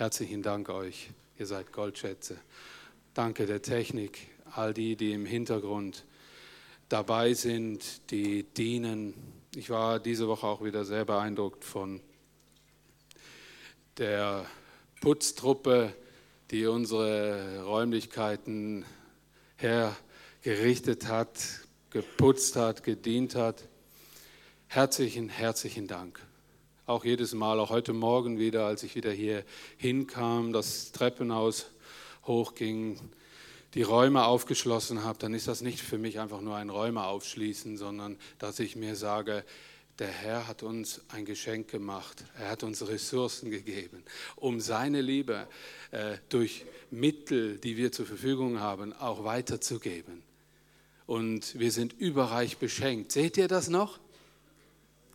Herzlichen Dank euch. Ihr seid Goldschätze. Danke der Technik, all die, die im Hintergrund dabei sind, die dienen. Ich war diese Woche auch wieder sehr beeindruckt von der Putztruppe, die unsere Räumlichkeiten hergerichtet hat, geputzt hat, gedient hat. Herzlichen, herzlichen Dank. Auch jedes Mal, auch heute Morgen wieder, als ich wieder hier hinkam, das Treppenhaus hochging, die Räume aufgeschlossen habe, dann ist das nicht für mich einfach nur ein Räume aufschließen, sondern dass ich mir sage, der Herr hat uns ein Geschenk gemacht. Er hat uns Ressourcen gegeben, um seine Liebe äh, durch Mittel, die wir zur Verfügung haben, auch weiterzugeben. Und wir sind überreich beschenkt. Seht ihr das noch?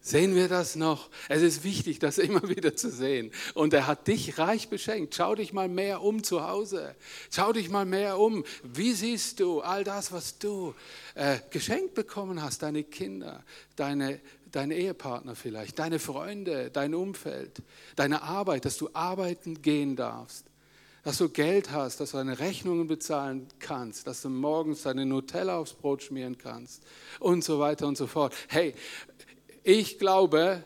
Sehen wir das noch? Es ist wichtig, das immer wieder zu sehen. Und er hat dich reich beschenkt. Schau dich mal mehr um zu Hause. Schau dich mal mehr um. Wie siehst du all das, was du äh, geschenkt bekommen hast? Deine Kinder, deine, dein Ehepartner vielleicht, deine Freunde, dein Umfeld, deine Arbeit, dass du arbeiten gehen darfst. Dass du Geld hast, dass du deine Rechnungen bezahlen kannst, dass du morgens deine Nutella aufs Brot schmieren kannst und so weiter und so fort. Hey, ich glaube,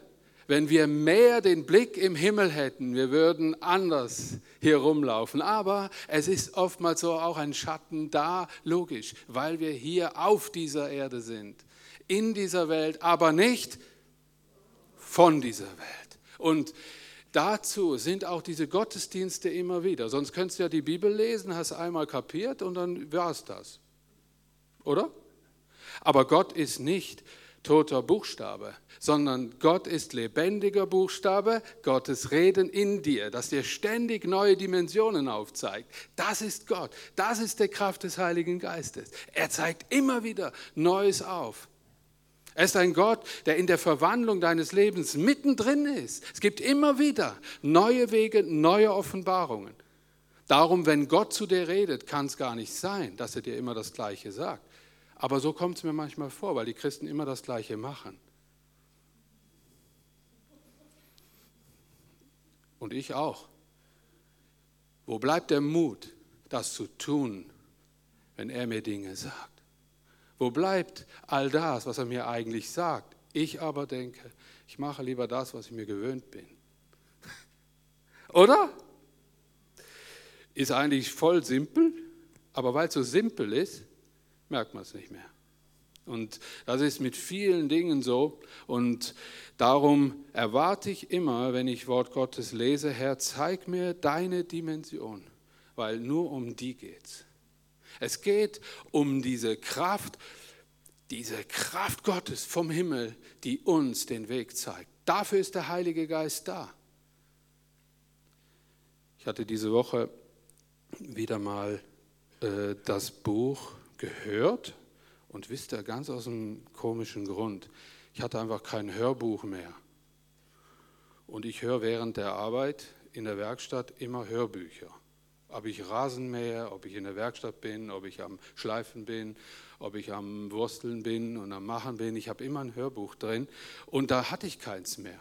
wenn wir mehr den Blick im Himmel hätten, wir würden anders hier rumlaufen. Aber es ist oftmals so auch ein Schatten da, logisch, weil wir hier auf dieser Erde sind, in dieser Welt, aber nicht von dieser Welt. Und dazu sind auch diese Gottesdienste immer wieder. Sonst könntest du ja die Bibel lesen, hast einmal kapiert und dann war es das. Oder? Aber Gott ist nicht toter Buchstabe, sondern Gott ist lebendiger Buchstabe, Gottes Reden in dir, das dir ständig neue Dimensionen aufzeigt. Das ist Gott, das ist die Kraft des Heiligen Geistes. Er zeigt immer wieder Neues auf. Er ist ein Gott, der in der Verwandlung deines Lebens mittendrin ist. Es gibt immer wieder neue Wege, neue Offenbarungen. Darum, wenn Gott zu dir redet, kann es gar nicht sein, dass er dir immer das Gleiche sagt. Aber so kommt es mir manchmal vor, weil die Christen immer das Gleiche machen. Und ich auch. Wo bleibt der Mut, das zu tun, wenn er mir Dinge sagt? Wo bleibt all das, was er mir eigentlich sagt? Ich aber denke, ich mache lieber das, was ich mir gewöhnt bin. Oder? Ist eigentlich voll simpel, aber weil es so simpel ist, merkt man es nicht mehr. Und das ist mit vielen Dingen so. Und darum erwarte ich immer, wenn ich Wort Gottes lese, Herr, zeig mir deine Dimension, weil nur um die geht's. Es geht um diese Kraft, diese Kraft Gottes vom Himmel, die uns den Weg zeigt. Dafür ist der Heilige Geist da. Ich hatte diese Woche wieder mal äh, das Buch gehört und wisst ihr, ganz aus einem komischen Grund. Ich hatte einfach kein Hörbuch mehr. Und ich höre während der Arbeit in der Werkstatt immer Hörbücher. Ob ich Rasenmäher, ob ich in der Werkstatt bin, ob ich am Schleifen bin, ob ich am Wursteln bin und am Machen bin. Ich habe immer ein Hörbuch drin und da hatte ich keins mehr.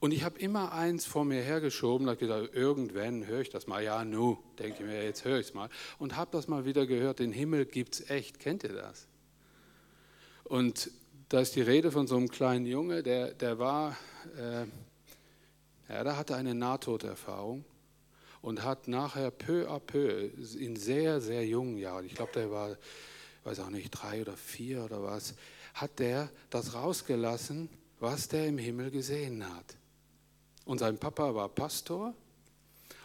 Und ich habe immer eins vor mir hergeschoben, da gedacht, irgendwann höre ich das mal. Ja, nu, denke ich mir, jetzt höre ich es mal. Und habe das mal wieder gehört, den Himmel gibt es echt. Kennt ihr das? Und da ist die Rede von so einem kleinen Junge, der, der war, äh, ja, der hatte eine Nahtoderfahrung und hat nachher peu à peu in sehr, sehr jungen Jahren, ich glaube, der war, weiß auch nicht, drei oder vier oder was, hat der das rausgelassen, was der im Himmel gesehen hat. Und sein Papa war Pastor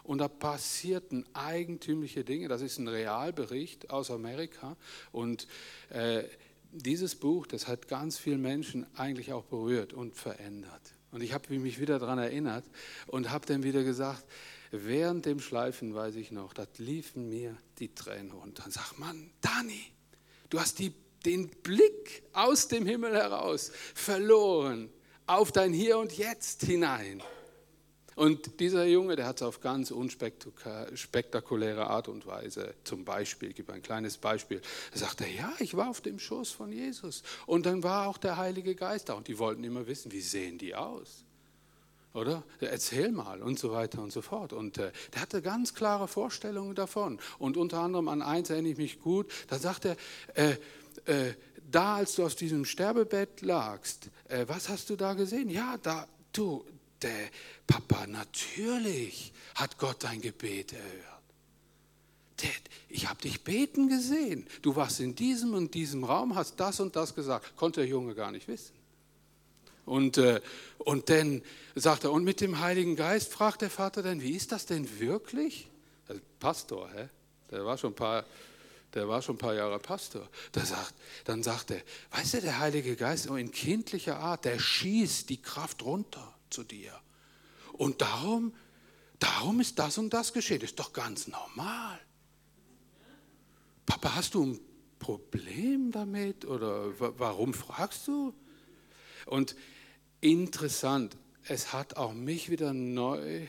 und da passierten eigentümliche Dinge. Das ist ein Realbericht aus Amerika. Und äh, dieses Buch, das hat ganz viele Menschen eigentlich auch berührt und verändert. Und ich habe mich wieder daran erinnert und habe dann wieder gesagt, während dem Schleifen weiß ich noch, da liefen mir die Tränen runter. Und sag, Mann, Dani, du hast die den Blick aus dem Himmel heraus verloren auf dein Hier und Jetzt hinein. Und dieser Junge, der hat es auf ganz unspektakuläre Art und Weise, zum Beispiel, ich gebe ein kleines Beispiel, er sagte, ja, ich war auf dem Schoß von Jesus. Und dann war auch der Heilige Geist da und die wollten immer wissen, wie sehen die aus? oder? Erzähl mal und so weiter und so fort. Und äh, der hatte ganz klare Vorstellungen davon. Und unter anderem an eins erinnere ich mich gut, da sagt er, äh, äh, da als du auf diesem Sterbebett lagst, äh, was hast du da gesehen? Ja, da, du, der Papa, natürlich hat Gott dein Gebet erhört. Ich habe dich beten gesehen. Du warst in diesem und diesem Raum, hast das und das gesagt. Konnte der Junge gar nicht wissen. Und, äh, und dann sagt er, und mit dem Heiligen Geist fragt der Vater dann, wie ist das denn wirklich? Also Pastor, hä? der war schon ein paar, der war schon ein paar Jahre Pastor. Da sagt, dann sagt er, weißt du, der Heilige Geist in kindlicher Art, der schießt die Kraft runter zu dir. Und darum, darum ist das und das geschehen. Ist doch ganz normal. Papa, hast du ein Problem damit oder warum fragst du? Und interessant, es hat auch mich wieder neu,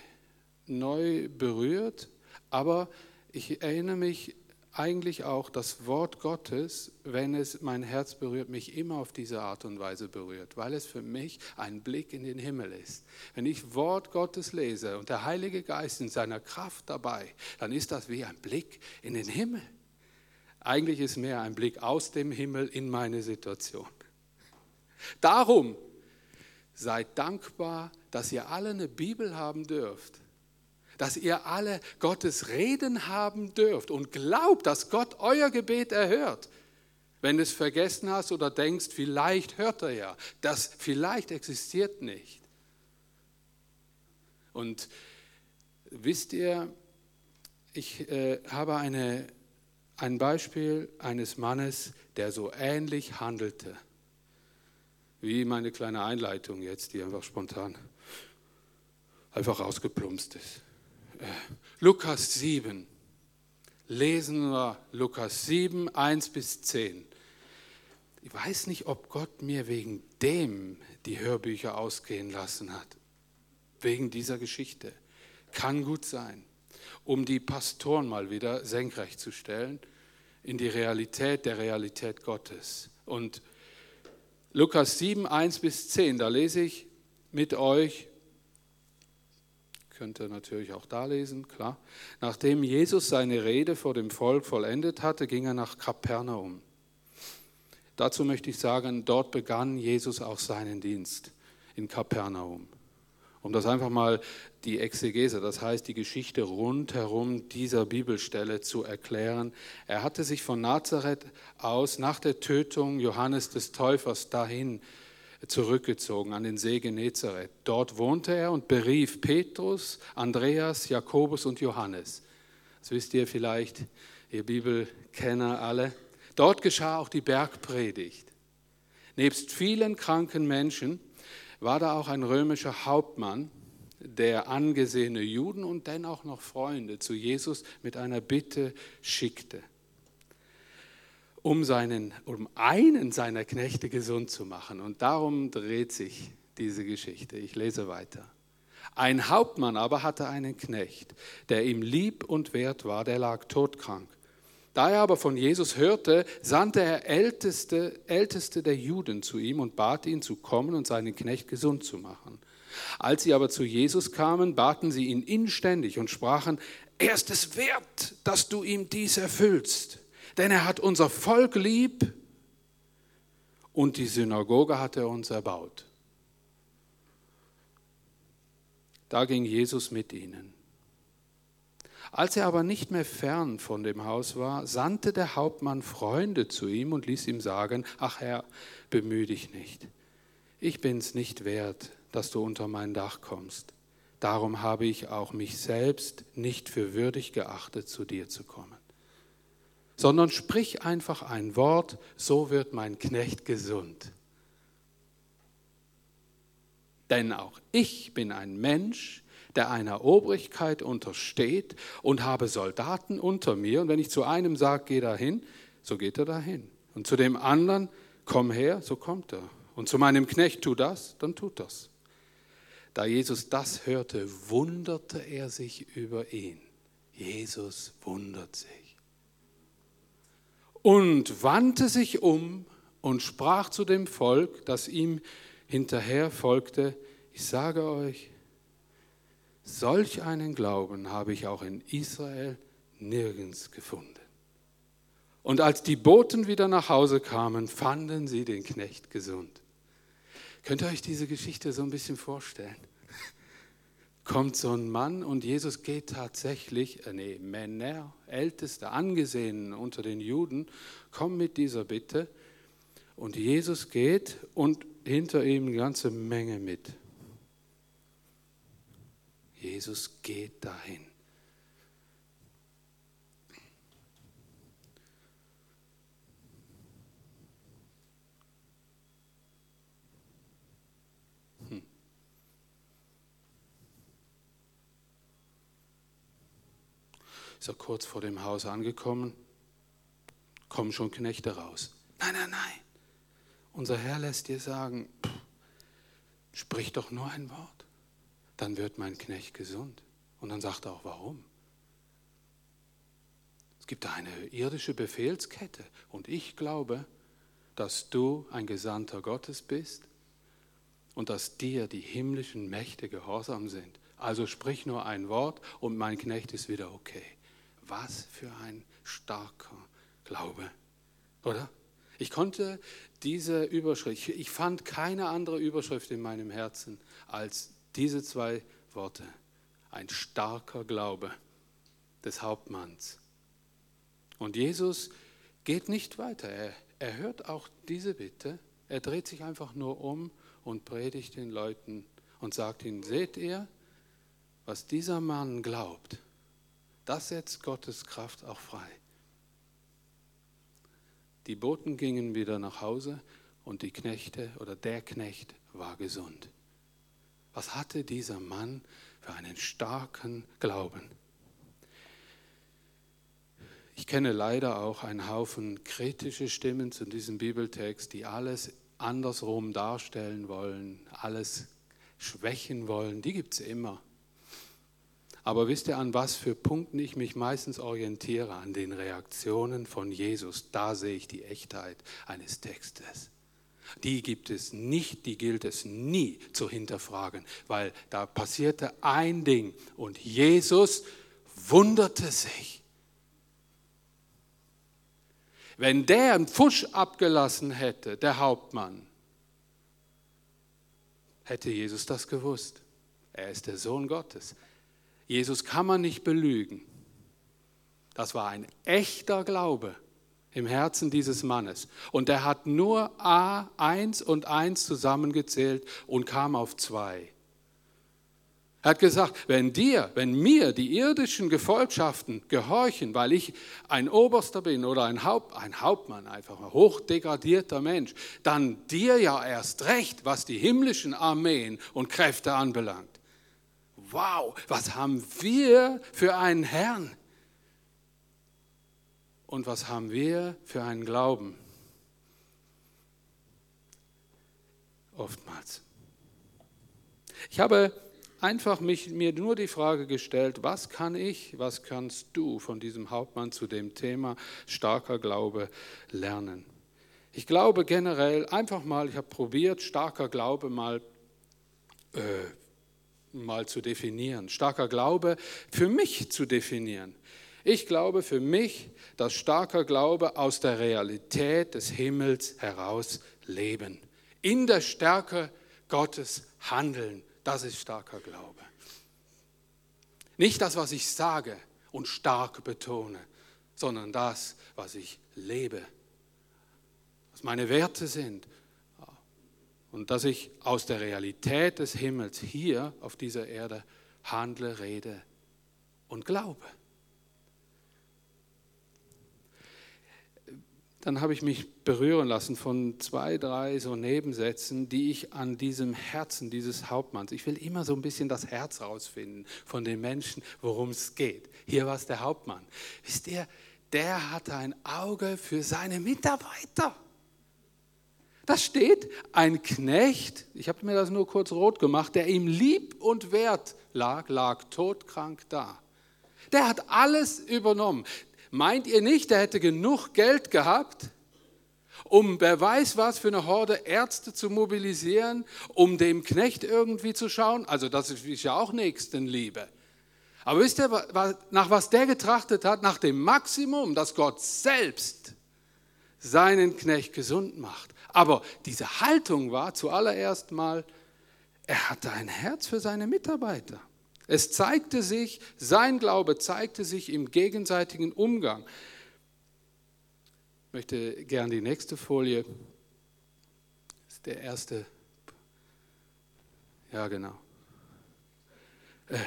neu berührt, aber ich erinnere mich eigentlich auch, das Wort Gottes, wenn es mein Herz berührt, mich immer auf diese Art und Weise berührt, weil es für mich ein Blick in den Himmel ist. Wenn ich Wort Gottes lese und der Heilige Geist in seiner Kraft dabei, dann ist das wie ein Blick in den Himmel. Eigentlich ist mehr ein Blick aus dem Himmel in meine Situation. Darum seid dankbar, dass ihr alle eine Bibel haben dürft, dass ihr alle Gottes Reden haben dürft und glaubt, dass Gott euer Gebet erhört. Wenn du es vergessen hast oder denkst, vielleicht hört er ja, das vielleicht existiert nicht. Und wisst ihr, ich äh, habe eine ein Beispiel eines Mannes, der so ähnlich handelte, wie meine kleine Einleitung jetzt, die einfach spontan einfach rausgeplumpst ist. Lukas 7. Lesen wir Lukas 7, 1 bis 10. Ich weiß nicht, ob Gott mir wegen dem die Hörbücher ausgehen lassen hat. Wegen dieser Geschichte. Kann gut sein um die Pastoren mal wieder senkrecht zu stellen in die Realität der Realität Gottes. Und Lukas 7, 1 bis 10, da lese ich mit euch, könnt ihr natürlich auch da lesen, klar. Nachdem Jesus seine Rede vor dem Volk vollendet hatte, ging er nach Kapernaum. Dazu möchte ich sagen, dort begann Jesus auch seinen Dienst in Kapernaum. Um das einfach mal die Exegese, das heißt die Geschichte rundherum dieser Bibelstelle zu erklären. Er hatte sich von Nazareth aus nach der Tötung Johannes des Täufers dahin zurückgezogen an den See Genezareth. Dort wohnte er und berief Petrus, Andreas, Jakobus und Johannes. Das wisst ihr vielleicht, ihr Bibelkenner alle. Dort geschah auch die Bergpredigt. Nebst vielen kranken Menschen war da auch ein römischer Hauptmann, der angesehene Juden und dann auch noch Freunde zu Jesus mit einer Bitte schickte, um, seinen, um einen seiner Knechte gesund zu machen. Und darum dreht sich diese Geschichte. Ich lese weiter. Ein Hauptmann aber hatte einen Knecht, der ihm lieb und wert war, der lag todkrank. Da er aber von Jesus hörte, sandte er Älteste, Älteste der Juden zu ihm und bat ihn zu kommen und seinen Knecht gesund zu machen. Als sie aber zu Jesus kamen, baten sie ihn inständig und sprachen, er ist es wert, dass du ihm dies erfüllst, denn er hat unser Volk lieb und die Synagoge hat er uns erbaut. Da ging Jesus mit ihnen. Als er aber nicht mehr fern von dem Haus war, sandte der Hauptmann Freunde zu ihm und ließ ihm sagen, ach Herr, bemühe dich nicht. Ich bin's nicht wert, dass du unter mein Dach kommst. Darum habe ich auch mich selbst nicht für würdig geachtet, zu dir zu kommen. Sondern sprich einfach ein Wort, so wird mein Knecht gesund. Denn auch ich bin ein Mensch, der einer Obrigkeit untersteht und habe Soldaten unter mir. Und wenn ich zu einem sage, geh dahin, so geht er dahin. Und zu dem anderen, komm her, so kommt er. Und zu meinem Knecht, tu das, dann tut das. Da Jesus das hörte, wunderte er sich über ihn. Jesus wundert sich. Und wandte sich um und sprach zu dem Volk, das ihm hinterher folgte, ich sage euch, Solch einen Glauben habe ich auch in Israel nirgends gefunden. Und als die Boten wieder nach Hause kamen, fanden sie den Knecht gesund. Könnt ihr euch diese Geschichte so ein bisschen vorstellen? Kommt so ein Mann und Jesus geht tatsächlich, äh, nee, Männer, Älteste, Angesehenen unter den Juden, kommen mit dieser Bitte und Jesus geht und hinter ihm eine ganze Menge mit. Jesus geht dahin. Ist er kurz vor dem Haus angekommen, kommen schon Knechte raus. Nein, nein, nein. Unser Herr lässt dir sagen, sprich doch nur ein Wort, dann wird mein Knecht gesund. Und dann sagt er auch, warum? Es gibt eine irdische Befehlskette und ich glaube, dass du ein Gesandter Gottes bist und dass dir die himmlischen Mächte gehorsam sind. Also sprich nur ein Wort und mein Knecht ist wieder okay. Was für ein starker Glaube, oder? Ich konnte diese Überschrift, ich fand keine andere Überschrift in meinem Herzen als diese zwei Worte. Ein starker Glaube des Hauptmanns. Und Jesus geht nicht weiter. Er, er hört auch diese Bitte. Er dreht sich einfach nur um und predigt den Leuten und sagt ihnen, seht ihr, was dieser Mann glaubt, das setzt Gottes Kraft auch frei. Die Boten gingen wieder nach Hause und die Knechte oder der Knecht war gesund. Was hatte dieser Mann für einen starken Glauben? Ich kenne leider auch einen Haufen kritische Stimmen zu diesem Bibeltext, die alles andersrum darstellen wollen, alles schwächen wollen. Die gibt es immer. Aber wisst ihr, an was für Punkten ich mich meistens orientiere? An den Reaktionen von Jesus. Da sehe ich die Echtheit eines Textes. Die gibt es nicht, die gilt es nie zu hinterfragen, weil da passierte ein Ding und Jesus wunderte sich. Wenn der einen Pfusch abgelassen hätte, der Hauptmann, hätte Jesus das gewusst. Er ist der Sohn Gottes. Jesus kann man nicht belügen. Das war ein echter Glaube im Herzen dieses Mannes. Und er hat nur A, 1 und 1 zusammengezählt und kam auf 2. Er hat gesagt, wenn dir, wenn mir die irdischen Gefolgschaften gehorchen, weil ich ein Oberster bin oder ein, Haupt, ein Hauptmann, einfach ein hochdegradierter Mensch, dann dir ja erst recht, was die himmlischen Armeen und Kräfte anbelangt wow, was haben wir für einen Herrn? Und was haben wir für einen Glauben? Oftmals. Ich habe einfach mich, mir nur die Frage gestellt, was kann ich, was kannst du von diesem Hauptmann zu dem Thema starker Glaube lernen? Ich glaube generell einfach mal, ich habe probiert, starker Glaube mal äh, mal zu definieren, starker Glaube für mich zu definieren. Ich glaube für mich, dass starker Glaube aus der Realität des Himmels heraus leben. In der Stärke Gottes handeln. Das ist starker Glaube. Nicht das, was ich sage und stark betone, sondern das, was ich lebe. Was meine Werte sind und dass ich aus der Realität des Himmels hier auf dieser Erde handle, rede und glaube. Dann habe ich mich berühren lassen von zwei, drei so Nebensätzen, die ich an diesem Herzen dieses Hauptmanns, ich will immer so ein bisschen das Herz rausfinden von den Menschen, worum es geht. Hier war es der Hauptmann. Wisst ihr, der hatte ein Auge für seine Mitarbeiter. Da steht ein Knecht, ich habe mir das nur kurz rot gemacht, der ihm lieb und wert lag, lag todkrank da. Der hat alles übernommen. Meint ihr nicht, der hätte genug Geld gehabt, um wer weiß was für eine Horde Ärzte zu mobilisieren, um dem Knecht irgendwie zu schauen. Also das ist ja auch Nächstenliebe. Aber wisst ihr, nach was der getrachtet hat? Nach dem Maximum, dass Gott selbst seinen Knecht gesund macht. Aber diese Haltung war zuallererst mal, er hatte ein Herz für seine Mitarbeiter. Es zeigte sich, sein Glaube zeigte sich im gegenseitigen Umgang. Ich möchte gerne die nächste Folie. Das ist der erste. Ja, genau. Äh,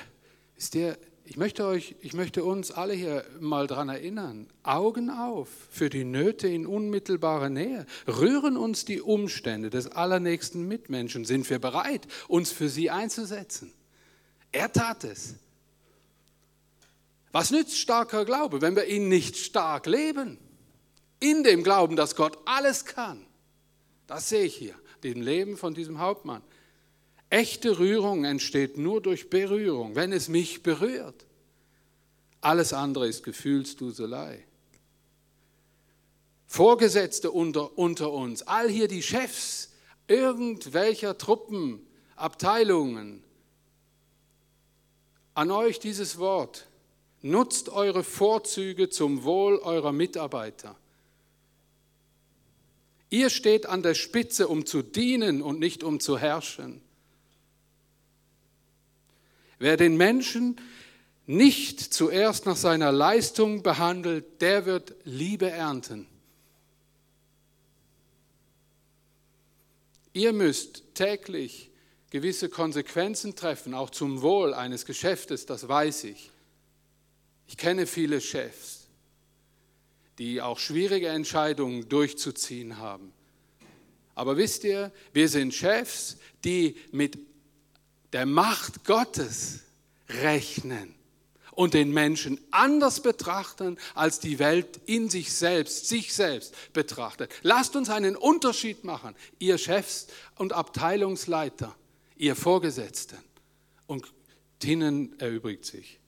ist der, ich möchte euch, ich möchte uns alle hier mal daran erinnern, Augen auf für die Nöte in unmittelbarer Nähe. Rühren uns die Umstände des allernächsten Mitmenschen. Sind wir bereit, uns für sie einzusetzen? Er tat es. Was nützt starker Glaube, wenn wir ihn nicht stark leben? In dem Glauben, dass Gott alles kann. Das sehe ich hier, dem Leben von diesem Hauptmann. Echte Rührung entsteht nur durch Berührung, wenn es mich berührt. Alles andere ist Gefühlsduselei. Vorgesetzte unter, unter uns, all hier die Chefs irgendwelcher Truppen, Abteilungen, an euch dieses Wort. Nutzt eure Vorzüge zum Wohl eurer Mitarbeiter. Ihr steht an der Spitze, um zu dienen und nicht um zu herrschen. Wer den Menschen nicht zuerst nach seiner Leistung behandelt, der wird Liebe ernten. Ihr müsst täglich gewisse Konsequenzen treffen, auch zum Wohl eines Geschäftes, das weiß ich. Ich kenne viele Chefs, die auch schwierige Entscheidungen durchzuziehen haben. Aber wisst ihr, wir sind Chefs, die mit der Macht Gottes rechnen und den Menschen anders betrachten, als die Welt in sich selbst, sich selbst betrachtet. Lasst uns einen Unterschied machen, ihr Chefs und Abteilungsleiter, ihr Vorgesetzten. Und Tinnen erübrigt sich.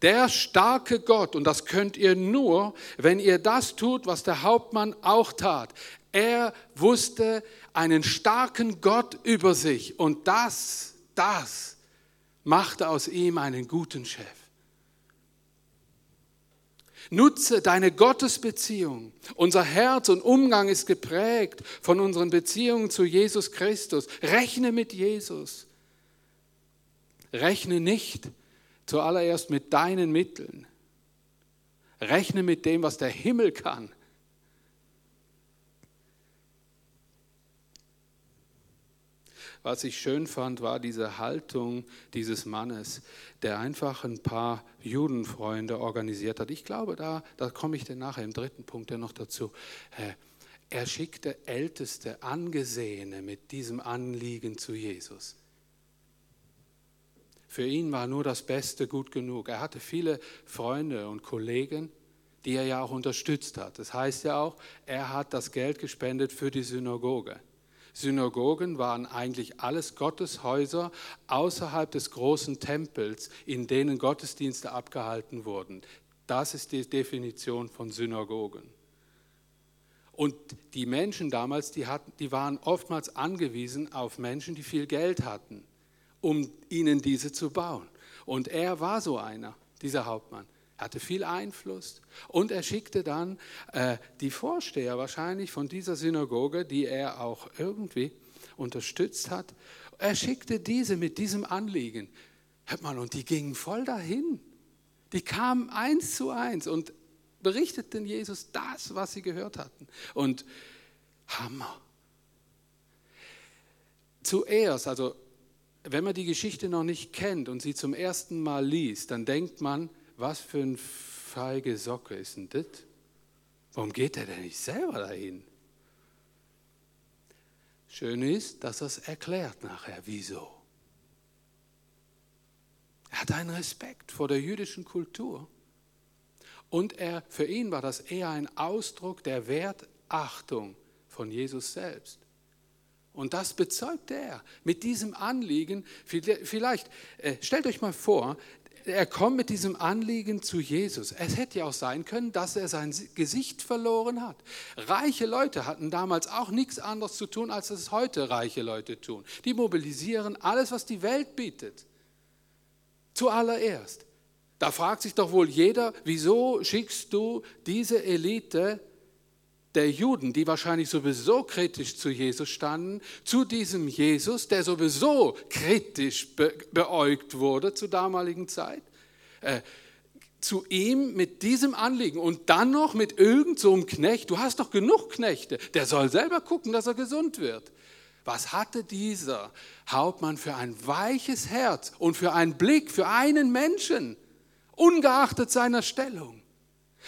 Der starke Gott, und das könnt ihr nur, wenn ihr das tut, was der Hauptmann auch tat. Er wusste einen starken Gott über sich und das, das machte aus ihm einen guten Chef. Nutze deine Gottesbeziehung. Unser Herz und Umgang ist geprägt von unseren Beziehungen zu Jesus Christus. Rechne mit Jesus. Rechne nicht zuallererst mit deinen Mitteln. Rechne mit dem, was der Himmel kann. Was ich schön fand, war diese Haltung dieses Mannes, der einfach ein paar Judenfreunde organisiert hat. Ich glaube, da, da komme ich dann nachher im dritten Punkt ja noch dazu. Er schickte Älteste, Angesehene mit diesem Anliegen zu Jesus. Für ihn war nur das Beste gut genug. Er hatte viele Freunde und Kollegen, die er ja auch unterstützt hat. Das heißt ja auch, er hat das Geld gespendet für die Synagoge. Synagogen waren eigentlich alles Gotteshäuser außerhalb des großen Tempels, in denen Gottesdienste abgehalten wurden. Das ist die Definition von Synagogen. Und die Menschen damals, die, hatten, die waren oftmals angewiesen auf Menschen, die viel Geld hatten, um ihnen diese zu bauen. Und er war so einer, dieser Hauptmann hatte viel Einfluss und er schickte dann äh, die Vorsteher wahrscheinlich von dieser Synagoge, die er auch irgendwie unterstützt hat, er schickte diese mit diesem Anliegen. Hört mal, und die gingen voll dahin. Die kamen eins zu eins und berichteten Jesus das, was sie gehört hatten. Und Hammer. Zuerst, also wenn man die Geschichte noch nicht kennt und sie zum ersten Mal liest, dann denkt man, was für ein feige Socke ist denn das? Warum geht er denn nicht selber dahin? Schön ist, dass es erklärt nachher, wieso. Er hat einen Respekt vor der jüdischen Kultur. Und er, für ihn war das eher ein Ausdruck der Wertachtung von Jesus selbst. Und das bezeugte er mit diesem Anliegen. Vielleicht, äh, stellt euch mal vor, er kommt mit diesem Anliegen zu Jesus. Es hätte ja auch sein können, dass er sein Gesicht verloren hat. Reiche Leute hatten damals auch nichts anderes zu tun, als es heute reiche Leute tun. Die mobilisieren alles, was die Welt bietet. Zuallererst. Da fragt sich doch wohl jeder, wieso schickst du diese Elite der Juden, die wahrscheinlich sowieso kritisch zu Jesus standen, zu diesem Jesus, der sowieso kritisch be beäugt wurde zur damaligen Zeit, äh, zu ihm mit diesem Anliegen und dann noch mit irgendeinem so Knecht, du hast doch genug Knechte, der soll selber gucken, dass er gesund wird. Was hatte dieser Hauptmann für ein weiches Herz und für einen Blick für einen Menschen, ungeachtet seiner Stellung?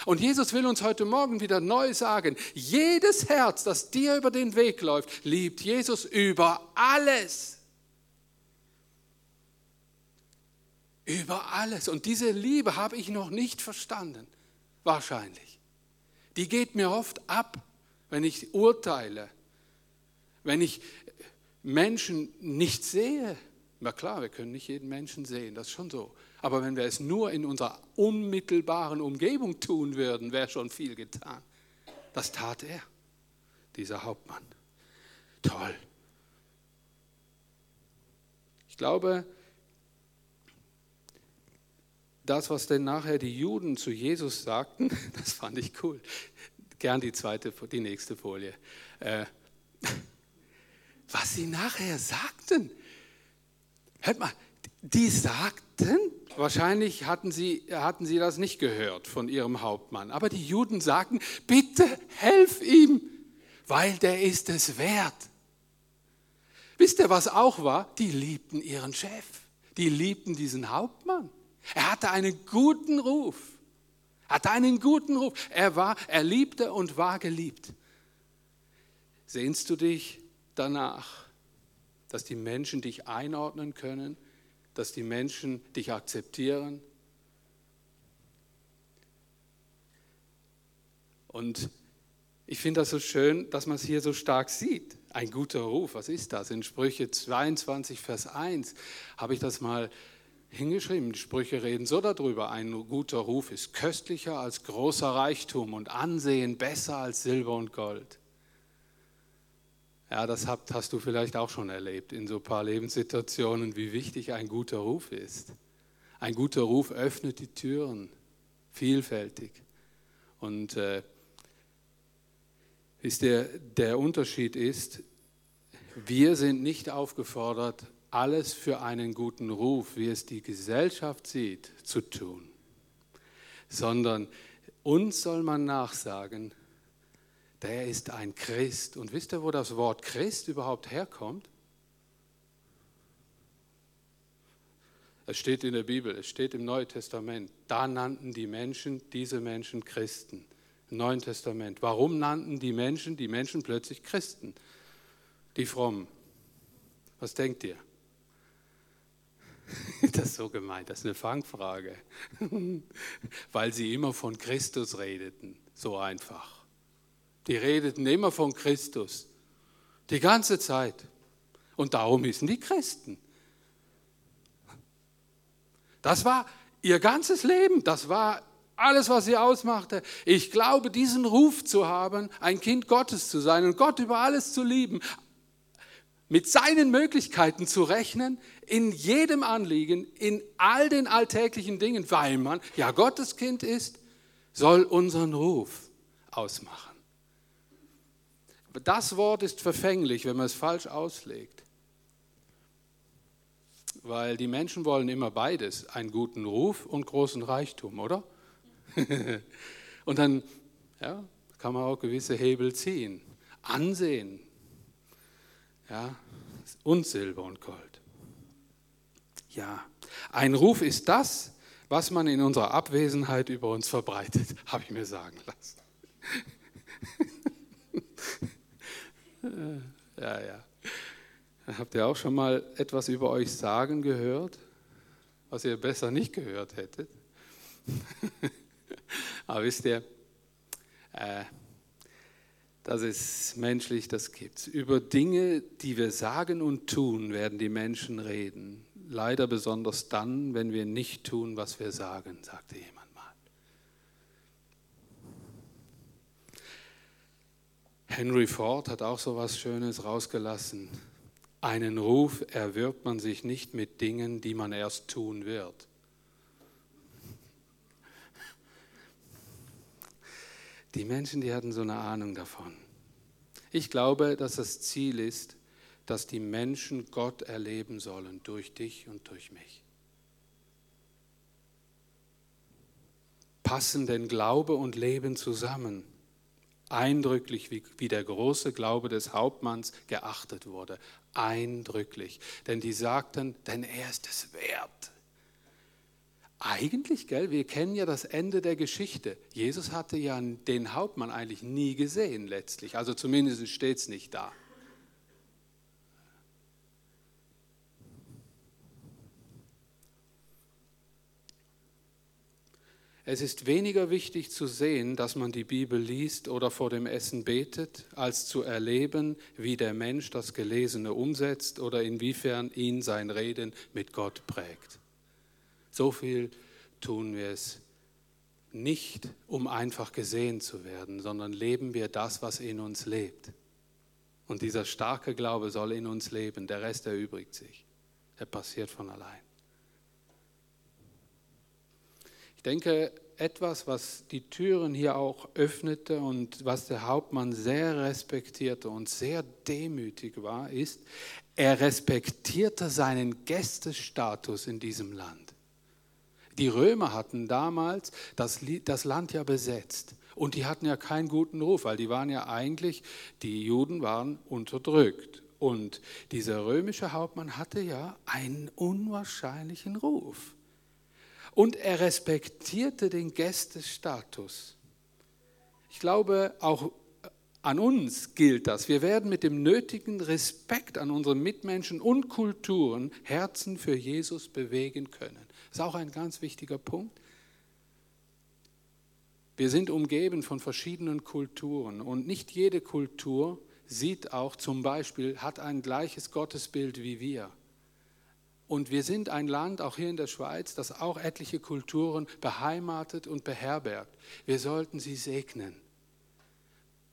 Und Jesus will uns heute Morgen wieder neu sagen, jedes Herz, das dir über den Weg läuft, liebt Jesus über alles. Über alles. Und diese Liebe habe ich noch nicht verstanden, wahrscheinlich. Die geht mir oft ab, wenn ich urteile, wenn ich Menschen nicht sehe. Na klar, wir können nicht jeden Menschen sehen, das ist schon so. Aber wenn wir es nur in unserer unmittelbaren Umgebung tun würden, wäre schon viel getan. Das tat er, dieser Hauptmann. Toll. Ich glaube, das, was denn nachher die Juden zu Jesus sagten, das fand ich cool. Gern die zweite, die nächste Folie. Äh, was sie nachher sagten. Hört mal, die sagten, Wahrscheinlich hatten sie, hatten sie das nicht gehört von ihrem Hauptmann. Aber die Juden sagten, bitte helf ihm, weil der ist es wert. Wisst ihr, was auch war? Die liebten ihren Chef. Die liebten diesen Hauptmann. Er hatte einen guten Ruf. Hatte einen guten Ruf. Er war, er liebte und war geliebt. Sehnst du dich danach, dass die Menschen dich einordnen können? Dass die Menschen dich akzeptieren. Und ich finde das so schön, dass man es hier so stark sieht. Ein guter Ruf, was ist das? In Sprüche 22, Vers 1 habe ich das mal hingeschrieben. Die Sprüche reden so darüber. Ein guter Ruf ist köstlicher als großer Reichtum und Ansehen besser als Silber und Gold. Ja, das hast du vielleicht auch schon erlebt in so ein paar Lebenssituationen, wie wichtig ein guter Ruf ist. Ein guter Ruf öffnet die Türen, vielfältig. Und äh, ist der, der Unterschied ist, wir sind nicht aufgefordert, alles für einen guten Ruf, wie es die Gesellschaft sieht, zu tun, sondern uns soll man nachsagen, der ist ein Christ. Und wisst ihr, wo das Wort Christ überhaupt herkommt? Es steht in der Bibel, es steht im Neuen Testament. Da nannten die Menschen diese Menschen Christen. Im Neuen Testament. Warum nannten die Menschen die Menschen plötzlich Christen? Die Frommen. Was denkt ihr? Das ist so gemeint, das ist eine Fangfrage. Weil sie immer von Christus redeten. So einfach. Die redeten immer von Christus. Die ganze Zeit. Und darum hießen die Christen. Das war ihr ganzes Leben. Das war alles, was sie ausmachte. Ich glaube, diesen Ruf zu haben, ein Kind Gottes zu sein und Gott über alles zu lieben, mit seinen Möglichkeiten zu rechnen, in jedem Anliegen, in all den alltäglichen Dingen, weil man ja Gottes Kind ist, soll unseren Ruf ausmachen. Das Wort ist verfänglich, wenn man es falsch auslegt. Weil die Menschen wollen immer beides, einen guten Ruf und großen Reichtum, oder? und dann ja, kann man auch gewisse Hebel ziehen. Ansehen. Ja, und Silber und Gold. Ja, ein Ruf ist das, was man in unserer Abwesenheit über uns verbreitet, habe ich mir sagen lassen. Ja, ja. Habt ihr auch schon mal etwas über euch sagen gehört, was ihr besser nicht gehört hättet? Aber wisst ihr, äh, das ist menschlich, das gibt's. Über Dinge, die wir sagen und tun, werden die Menschen reden. leider besonders dann, wenn wir nicht tun, was wir sagen, sagte jemand mal. Henry Ford hat auch so was Schönes rausgelassen. Einen Ruf erwirbt man sich nicht mit Dingen, die man erst tun wird. Die Menschen, die hatten so eine Ahnung davon. Ich glaube, dass das Ziel ist, dass die Menschen Gott erleben sollen durch dich und durch mich. Passen denn Glaube und Leben zusammen? Eindrücklich, wie, wie der große Glaube des Hauptmanns geachtet wurde. Eindrücklich. Denn die sagten, denn er ist es wert. Eigentlich, gell, wir kennen ja das Ende der Geschichte. Jesus hatte ja den Hauptmann eigentlich nie gesehen letztlich. Also zumindest steht es nicht da. Es ist weniger wichtig zu sehen, dass man die Bibel liest oder vor dem Essen betet, als zu erleben, wie der Mensch das Gelesene umsetzt oder inwiefern ihn sein Reden mit Gott prägt. So viel tun wir es nicht, um einfach gesehen zu werden, sondern leben wir das, was in uns lebt. Und dieser starke Glaube soll in uns leben, der Rest erübrigt sich. Er passiert von allein. Ich denke, etwas, was die Türen hier auch öffnete und was der Hauptmann sehr respektierte und sehr demütig war, ist, er respektierte seinen Gästestatus in diesem Land. Die Römer hatten damals das, Land ja besetzt. Und die hatten ja keinen guten Ruf, weil die waren ja eigentlich, die Juden waren unterdrückt. Und dieser römische Hauptmann hatte ja einen unwahrscheinlichen Ruf. Und er respektierte den Gästestatus. Ich glaube, auch an uns gilt das. Wir werden mit dem nötigen Respekt an unsere Mitmenschen und Kulturen Herzen für Jesus bewegen können. Das ist auch ein ganz wichtiger Punkt. Wir sind umgeben von verschiedenen Kulturen und nicht jede Kultur sieht auch zum Beispiel, hat ein gleiches Gottesbild wie wir. Und wir sind ein Land, auch hier in der Schweiz, das auch etliche Kulturen beheimatet und beherbergt. Wir sollten sie segnen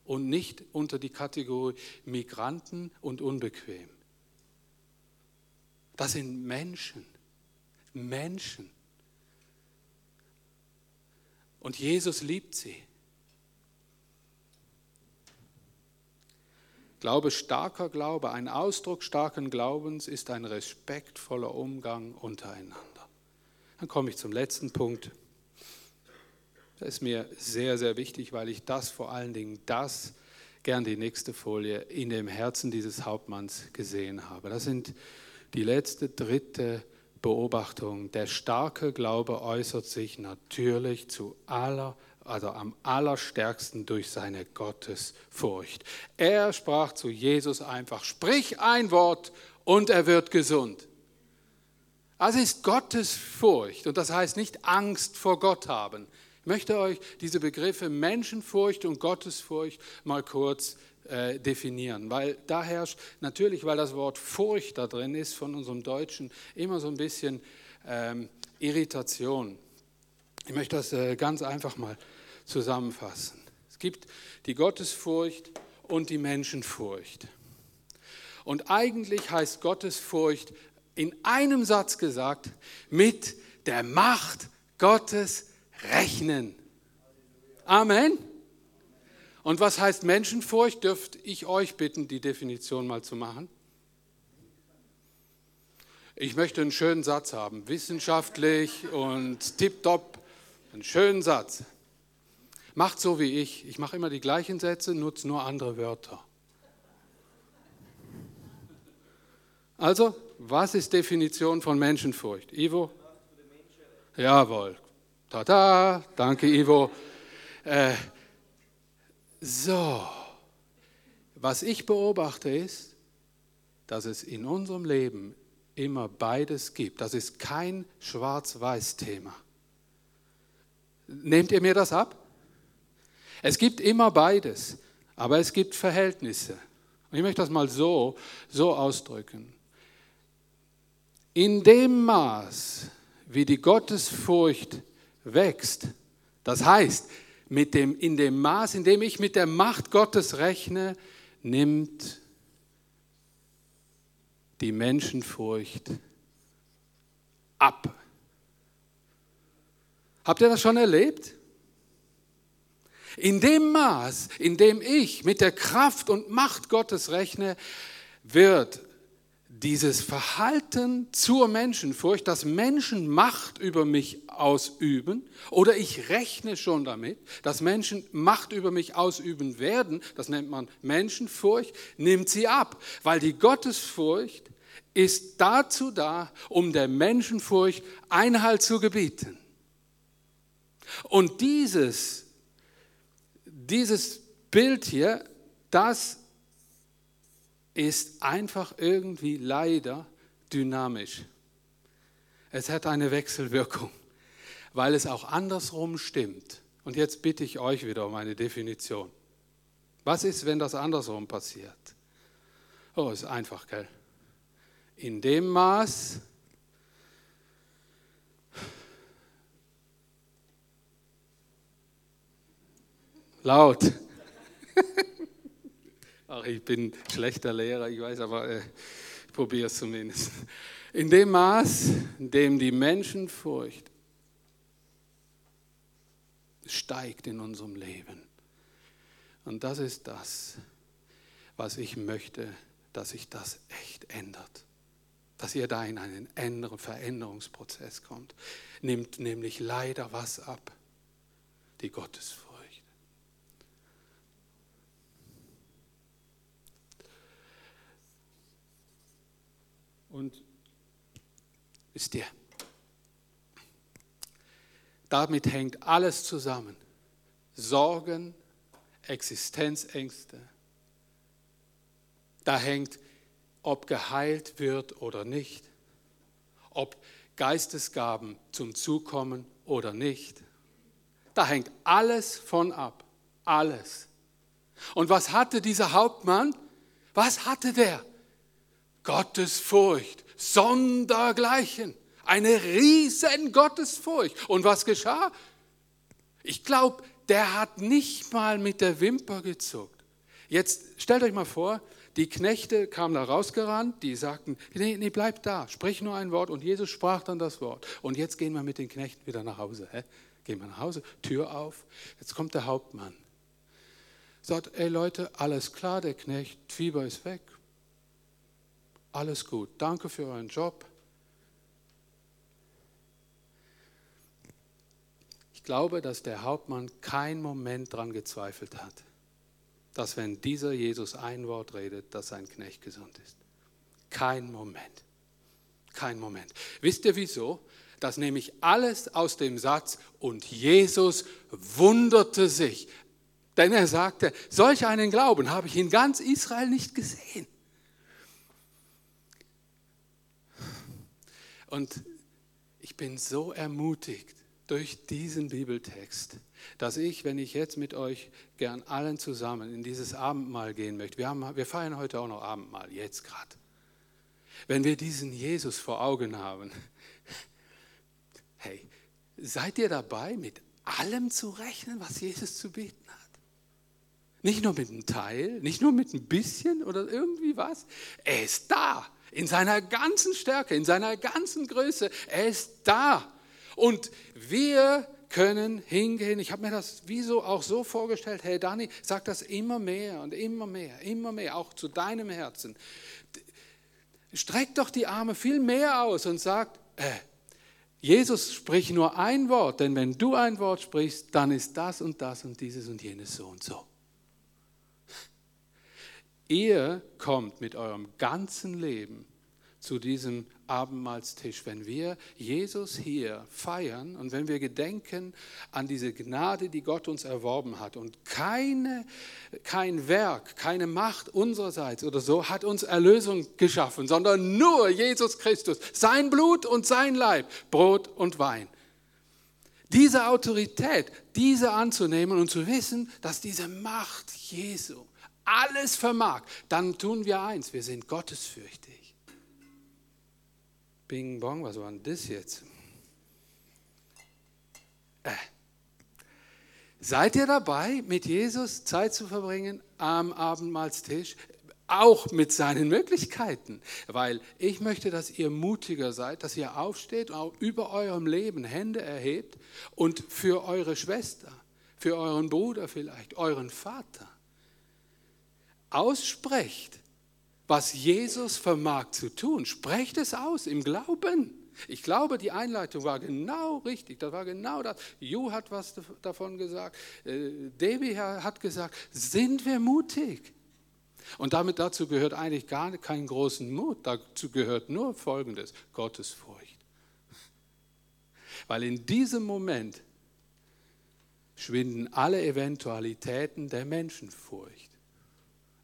und nicht unter die Kategorie Migranten und unbequem. Das sind Menschen. Menschen. Und Jesus liebt sie. Glaube, starker Glaube, ein Ausdruck starken Glaubens ist ein respektvoller Umgang untereinander. Dann komme ich zum letzten Punkt. Das ist mir sehr, sehr wichtig, weil ich das vor allen Dingen, das, gern die nächste Folie, in dem Herzen dieses Hauptmanns gesehen habe. Das sind die letzte, dritte Beobachtung. Der starke Glaube äußert sich natürlich zu aller, also am allerstärksten durch seine Gottesfurcht. Er sprach zu Jesus einfach, sprich ein Wort und er wird gesund. Also ist Gottesfurcht und das heißt nicht Angst vor Gott haben. Ich möchte euch diese Begriffe Menschenfurcht und Gottesfurcht mal kurz äh, definieren. Weil da herrscht natürlich, weil das Wort Furcht da drin ist von unserem Deutschen, immer so ein bisschen ähm, Irritation. Ich möchte das äh, ganz einfach mal zusammenfassen. Es gibt die Gottesfurcht und die Menschenfurcht. Und eigentlich heißt Gottesfurcht in einem Satz gesagt, mit der Macht Gottes rechnen. Amen. Und was heißt Menschenfurcht? Dürfte ich euch bitten, die Definition mal zu machen? Ich möchte einen schönen Satz haben, wissenschaftlich und tipptopp, einen schönen Satz. Macht so wie ich. Ich mache immer die gleichen Sätze, nutze nur andere Wörter. Also, was ist Definition von Menschenfurcht? Ivo? Jawohl. Tada, danke Ivo. Äh, so, was ich beobachte ist, dass es in unserem Leben immer beides gibt. Das ist kein Schwarz-Weiß-Thema. Nehmt ihr mir das ab? Es gibt immer beides, aber es gibt Verhältnisse. Und ich möchte das mal so, so ausdrücken. in dem Maß, wie die Gottesfurcht wächst, das heißt, mit dem, in dem Maß, in dem ich mit der Macht Gottes rechne, nimmt die Menschenfurcht ab. Habt ihr das schon erlebt? In dem Maß, in dem ich mit der Kraft und Macht Gottes rechne, wird dieses Verhalten zur Menschenfurcht, dass Menschen Macht über mich ausüben, oder ich rechne schon damit, dass Menschen Macht über mich ausüben werden, das nennt man Menschenfurcht, nimmt sie ab, weil die Gottesfurcht ist dazu da, um der Menschenfurcht Einhalt zu gebieten. Und dieses, dieses Bild hier, das ist einfach irgendwie leider dynamisch. Es hat eine Wechselwirkung, weil es auch andersrum stimmt. Und jetzt bitte ich euch wieder um eine Definition. Was ist, wenn das andersrum passiert? Oh, ist einfach, gell? In dem Maß, laut. Ach, ich bin schlechter Lehrer, ich weiß, aber äh, ich probiere es zumindest. In dem Maß, in dem die Menschenfurcht steigt in unserem Leben. Und das ist das, was ich möchte, dass sich das echt ändert. Dass ihr da in einen Veränderungsprozess kommt. Nimmt nämlich leider was ab? Die Gottesfurcht. Und wisst ihr, damit hängt alles zusammen. Sorgen, Existenzängste. Da hängt, ob geheilt wird oder nicht, ob Geistesgaben zum Zukommen oder nicht. Da hängt alles von ab. Alles. Und was hatte dieser Hauptmann? Was hatte der? Gottesfurcht, sondergleichen. Eine riesen Gottesfurcht. Und was geschah? Ich glaube, der hat nicht mal mit der Wimper gezuckt. Jetzt stellt euch mal vor, die Knechte kamen da rausgerannt, die sagten, nee, nee, bleib da, sprich nur ein Wort. Und Jesus sprach dann das Wort. Und jetzt gehen wir mit den Knechten wieder nach Hause. Hä? Gehen wir nach Hause, Tür auf. Jetzt kommt der Hauptmann. Sagt, ey Leute, alles klar, der Knecht, Fieber ist weg, alles gut. Danke für euren Job. Ich glaube, dass der Hauptmann keinen Moment daran gezweifelt hat, dass wenn dieser Jesus ein Wort redet, dass sein Knecht gesund ist. Kein Moment. Kein Moment. Wisst ihr wieso? Das nehme ich alles aus dem Satz, und Jesus wunderte sich. Denn er sagte, solch einen Glauben habe ich in ganz Israel nicht gesehen. Und ich bin so ermutigt durch diesen Bibeltext, dass ich, wenn ich jetzt mit euch gern allen zusammen in dieses Abendmahl gehen möchte, wir, haben, wir feiern heute auch noch Abendmahl, jetzt gerade. Wenn wir diesen Jesus vor Augen haben, hey, seid ihr dabei, mit allem zu rechnen, was Jesus zu bieten hat? Nicht nur mit einem Teil, nicht nur mit ein bisschen oder irgendwie was. Er ist da in seiner ganzen Stärke, in seiner ganzen Größe. Er ist da. Und wir können hingehen. Ich habe mir das wieso auch so vorgestellt, hey Dani, sag das immer mehr und immer mehr, immer mehr, auch zu deinem Herzen. Streck doch die Arme viel mehr aus und sag, äh, Jesus sprich nur ein Wort, denn wenn du ein Wort sprichst, dann ist das und das und dieses und jenes so und so. Ihr kommt mit eurem ganzen Leben zu diesem Abendmahlstisch, wenn wir Jesus hier feiern und wenn wir gedenken an diese Gnade, die Gott uns erworben hat und keine, kein Werk, keine Macht unsererseits oder so hat uns Erlösung geschaffen, sondern nur Jesus Christus, sein Blut und sein Leib, Brot und Wein. Diese Autorität, diese anzunehmen und zu wissen, dass diese Macht Jesu alles vermag, dann tun wir eins, wir sind gottesfürchtig. Bing Bong, was war denn das jetzt? Äh. Seid ihr dabei, mit Jesus Zeit zu verbringen am Abendmahlstisch? Auch mit seinen Möglichkeiten. Weil ich möchte, dass ihr mutiger seid, dass ihr aufsteht und auch über eurem Leben Hände erhebt und für eure Schwester, für euren Bruder vielleicht, euren Vater aussprecht, was Jesus vermag zu tun. Sprecht es aus im Glauben. Ich glaube, die Einleitung war genau richtig. Das war genau das. Ju hat was davon gesagt. Äh, Debbie hat gesagt, sind wir mutig? Und damit dazu gehört eigentlich gar keinen großen Mut. Dazu gehört nur Folgendes, Gottesfurcht. Weil in diesem Moment schwinden alle Eventualitäten der Menschenfurcht.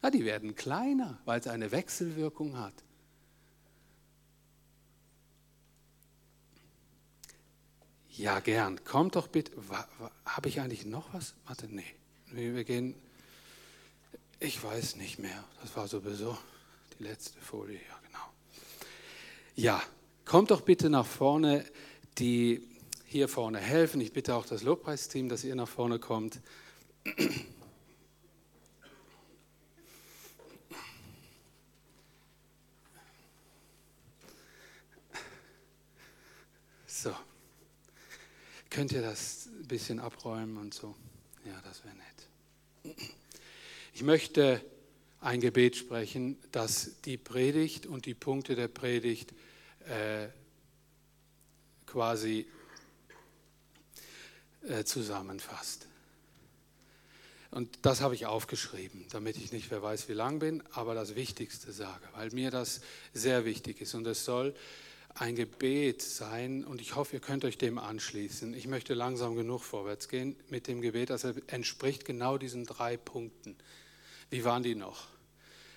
Ja, die werden kleiner, weil es eine Wechselwirkung hat. Ja, gern. Kommt doch bitte. Habe ich eigentlich noch was? Warte, nee. Wir gehen. Ich weiß nicht mehr. Das war sowieso die letzte Folie. Ja, genau. Ja, kommt doch bitte nach vorne, die hier vorne helfen. Ich bitte auch das Lobpreisteam, dass ihr nach vorne kommt. Könnt ihr das ein bisschen abräumen und so? Ja, das wäre nett. Ich möchte ein Gebet sprechen, das die Predigt und die Punkte der Predigt äh, quasi äh, zusammenfasst. Und das habe ich aufgeschrieben, damit ich nicht wer weiß wie lang bin, aber das Wichtigste sage, weil mir das sehr wichtig ist. Und es soll ein Gebet sein und ich hoffe, ihr könnt euch dem anschließen. Ich möchte langsam genug vorwärts gehen mit dem Gebet, das entspricht genau diesen drei Punkten. Wie waren die noch?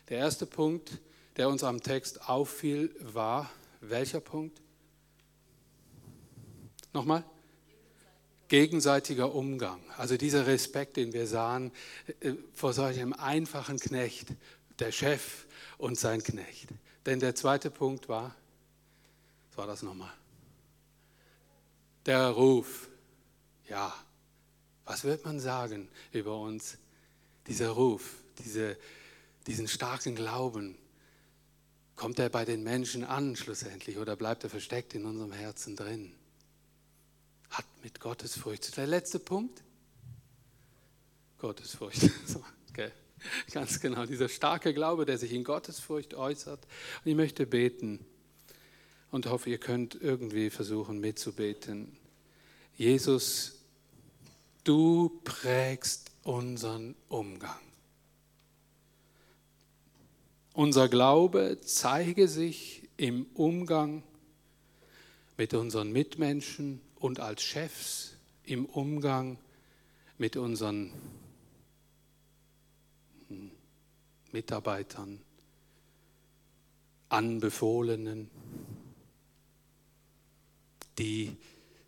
Der erste Punkt, der uns am Text auffiel, war welcher Punkt? Nochmal? Gegenseitiger Umgang. Also dieser Respekt, den wir sahen äh, vor solchem einfachen Knecht, der Chef und sein Knecht. Denn der zweite Punkt war, war das nochmal? Der Ruf. Ja, was wird man sagen über uns? Dieser Ruf, diese, diesen starken Glauben, kommt er bei den Menschen an schlussendlich oder bleibt er versteckt in unserem Herzen drin? Hat mit Gottesfurcht zu Der letzte Punkt? Gottesfurcht. Okay. Ganz genau, dieser starke Glaube, der sich in Gottesfurcht äußert. Und ich möchte beten und hoffe, ihr könnt irgendwie versuchen mitzubeten. Jesus, du prägst unseren Umgang. Unser Glaube zeige sich im Umgang mit unseren Mitmenschen und als Chefs im Umgang mit unseren Mitarbeitern, Anbefohlenen die,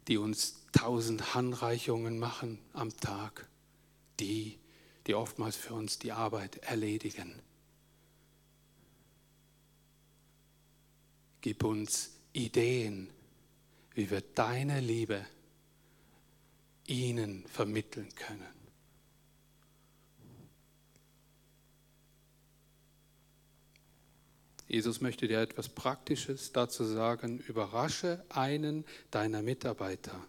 die uns tausend Handreichungen machen am Tag, die, die oftmals für uns die Arbeit erledigen. Gib uns Ideen, wie wir deine Liebe ihnen vermitteln können. Jesus möchte dir etwas Praktisches dazu sagen. Überrasche einen deiner Mitarbeiter.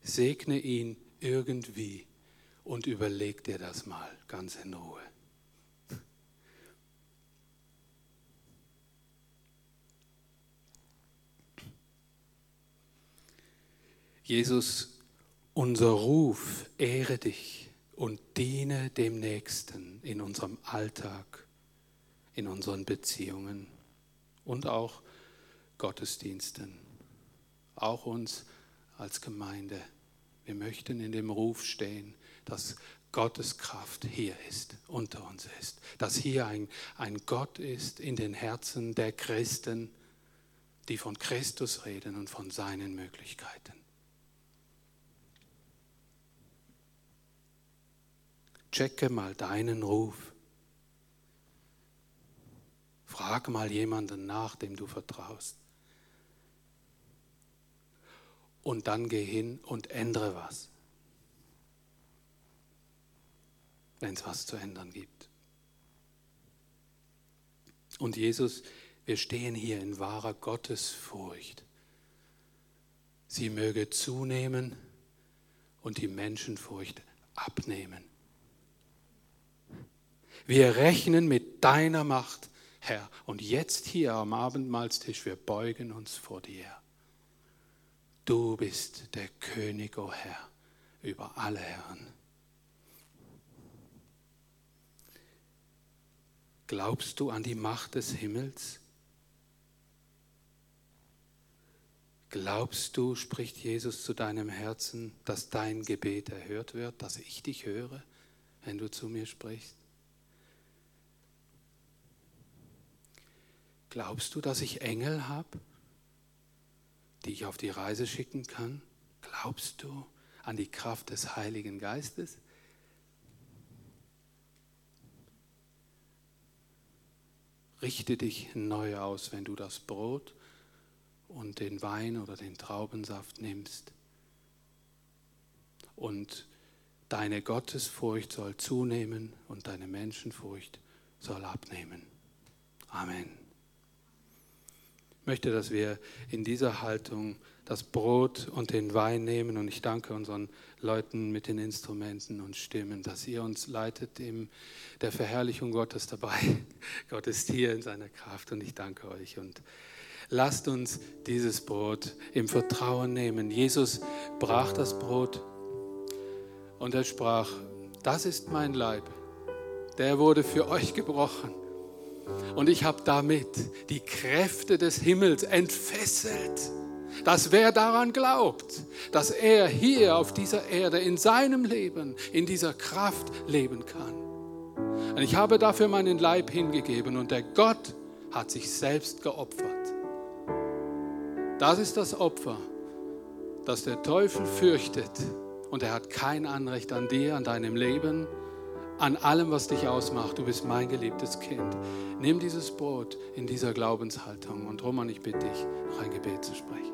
Segne ihn irgendwie und überleg dir das mal ganz in Ruhe. Jesus, unser Ruf, ehre dich und diene dem Nächsten in unserem Alltag in unseren Beziehungen und auch Gottesdiensten, auch uns als Gemeinde. Wir möchten in dem Ruf stehen, dass Gottes Kraft hier ist, unter uns ist, dass hier ein, ein Gott ist in den Herzen der Christen, die von Christus reden und von seinen Möglichkeiten. Checke mal deinen Ruf Frag mal jemanden nach, dem du vertraust. und dann geh hin und ändere was, wenn es was zu ändern gibt. Und Jesus, wir stehen hier in wahrer Gottesfurcht. Sie möge zunehmen und die Menschenfurcht abnehmen. Wir rechnen mit deiner Macht, Herr. Und jetzt hier am Abendmahlstisch, wir beugen uns vor dir. Du bist der König, o oh Herr, über alle Herren. Glaubst du an die Macht des Himmels? Glaubst du, spricht Jesus zu deinem Herzen, dass dein Gebet erhört wird, dass ich dich höre, wenn du zu mir sprichst? Glaubst du, dass ich Engel habe, die ich auf die Reise schicken kann? Glaubst du an die Kraft des Heiligen Geistes? Richte dich neu aus, wenn du das Brot und den Wein oder den Traubensaft nimmst. Und deine Gottesfurcht soll zunehmen und deine Menschenfurcht soll abnehmen. Amen. Ich möchte, dass wir in dieser Haltung das Brot und den Wein nehmen und ich danke unseren Leuten mit den Instrumenten und Stimmen, dass ihr uns leitet in der Verherrlichung Gottes dabei. Gott ist hier in seiner Kraft und ich danke euch und lasst uns dieses Brot im Vertrauen nehmen. Jesus brach das Brot und er sprach, das ist mein Leib, der wurde für euch gebrochen. Und ich habe damit die Kräfte des Himmels entfesselt. Dass wer daran glaubt, dass er hier auf dieser Erde in seinem Leben, in dieser Kraft leben kann. Und ich habe dafür meinen Leib hingegeben und der Gott hat sich selbst geopfert. Das ist das Opfer, das der Teufel fürchtet. Und er hat kein Anrecht an dir, an deinem Leben, an allem, was dich ausmacht. Du bist mein geliebtes Kind. Nimm dieses Brot in dieser Glaubenshaltung. Und Roman, ich bitte dich, noch ein Gebet zu sprechen.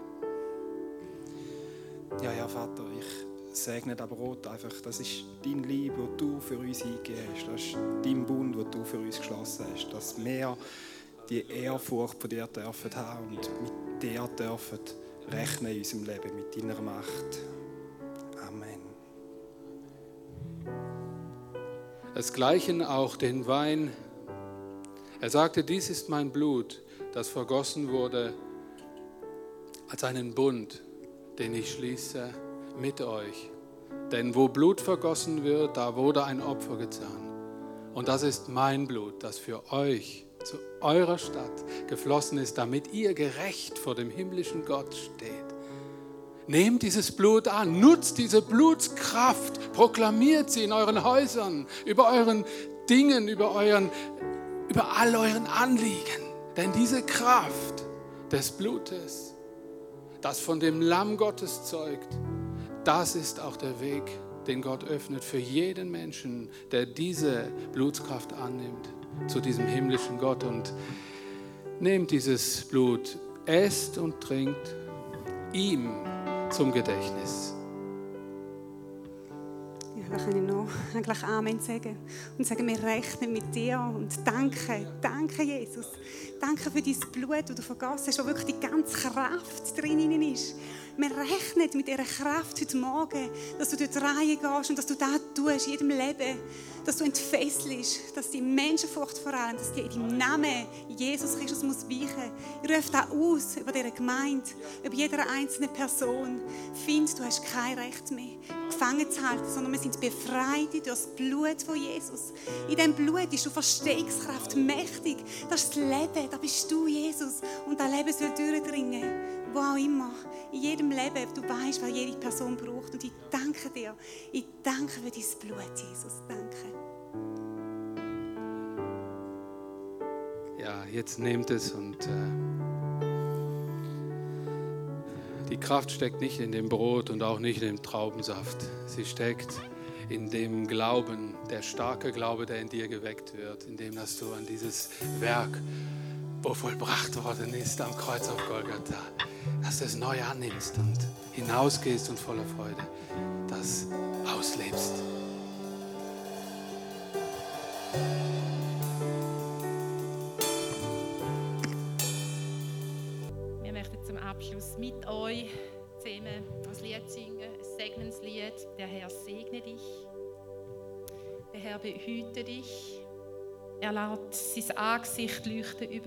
Ja, ja, Vater, ich segne das Brot einfach. Das ist dein Liebe, das du für uns eingegeben hast. Das ist dein Bund, den du für uns geschlossen hast. Dass wir die Ehrfurcht von dir dürfen haben und mit dir dürfen rechnen in unserem Leben, mit deiner Macht. Es gleichen auch den Wein. Er sagte, dies ist mein Blut, das vergossen wurde als einen Bund, den ich schließe mit euch. Denn wo Blut vergossen wird, da wurde ein Opfer getan. Und das ist mein Blut, das für euch zu eurer Stadt geflossen ist, damit ihr gerecht vor dem himmlischen Gott steht. Nehmt dieses Blut an, nutzt diese Blutskraft, proklamiert sie in euren Häusern, über euren Dingen, über, euren, über all euren Anliegen. Denn diese Kraft des Blutes, das von dem Lamm Gottes zeugt, das ist auch der Weg, den Gott öffnet für jeden Menschen, der diese Blutskraft annimmt, zu diesem himmlischen Gott. Und nehmt dieses Blut, esst und trinkt ihm zum Gedächtnis. Ja, wir können noch eigentlich Amen sagen und sagen, wir rechnen mit dir und danke, danke Jesus. Danke für dein Blut, das du vergossen hast, wo wirklich die ganze Kraft drin ist. Wir rechnen mit dieser Kraft heute Morgen, dass du durch die Reihe gehst und dass du das tust in jedem Leben dass du entfesselst, dass die Menschenfurcht vor allem, dass die in deinem Namen Jesus Christus muss weichen. Ich rufe da aus über diese Gemeinde, über jede einzelne Person. Find, du hast kein Recht mehr, gefangen zu halten, sondern wir sind befreit durch das Blut von Jesus. In diesem Blut ist du Verstehungskraft mächtig. Das ist das Leben, da bist du, Jesus. Und das Leben soll durchdringen, wo auch immer. In jedem Leben, du weißt, was jede Person braucht. Und ich danke dir. Ich danke für dein Blut, Jesus. Danke. Ja, jetzt nehmt es und äh, die Kraft steckt nicht in dem Brot und auch nicht in dem Traubensaft. Sie steckt in dem Glauben, der starke Glaube, der in dir geweckt wird, indem dass du an dieses Werk, wo vollbracht worden ist am Kreuz auf Golgatha, dass du es neu annimmst und hinausgehst und voller Freude das auslebst. Wir möchten zum Abschluss mit euch zusammen das Lied singen, ein Segenslied. Der Herr segne dich. Der Herr behüte dich. Er lässt sein Angesicht leuchten über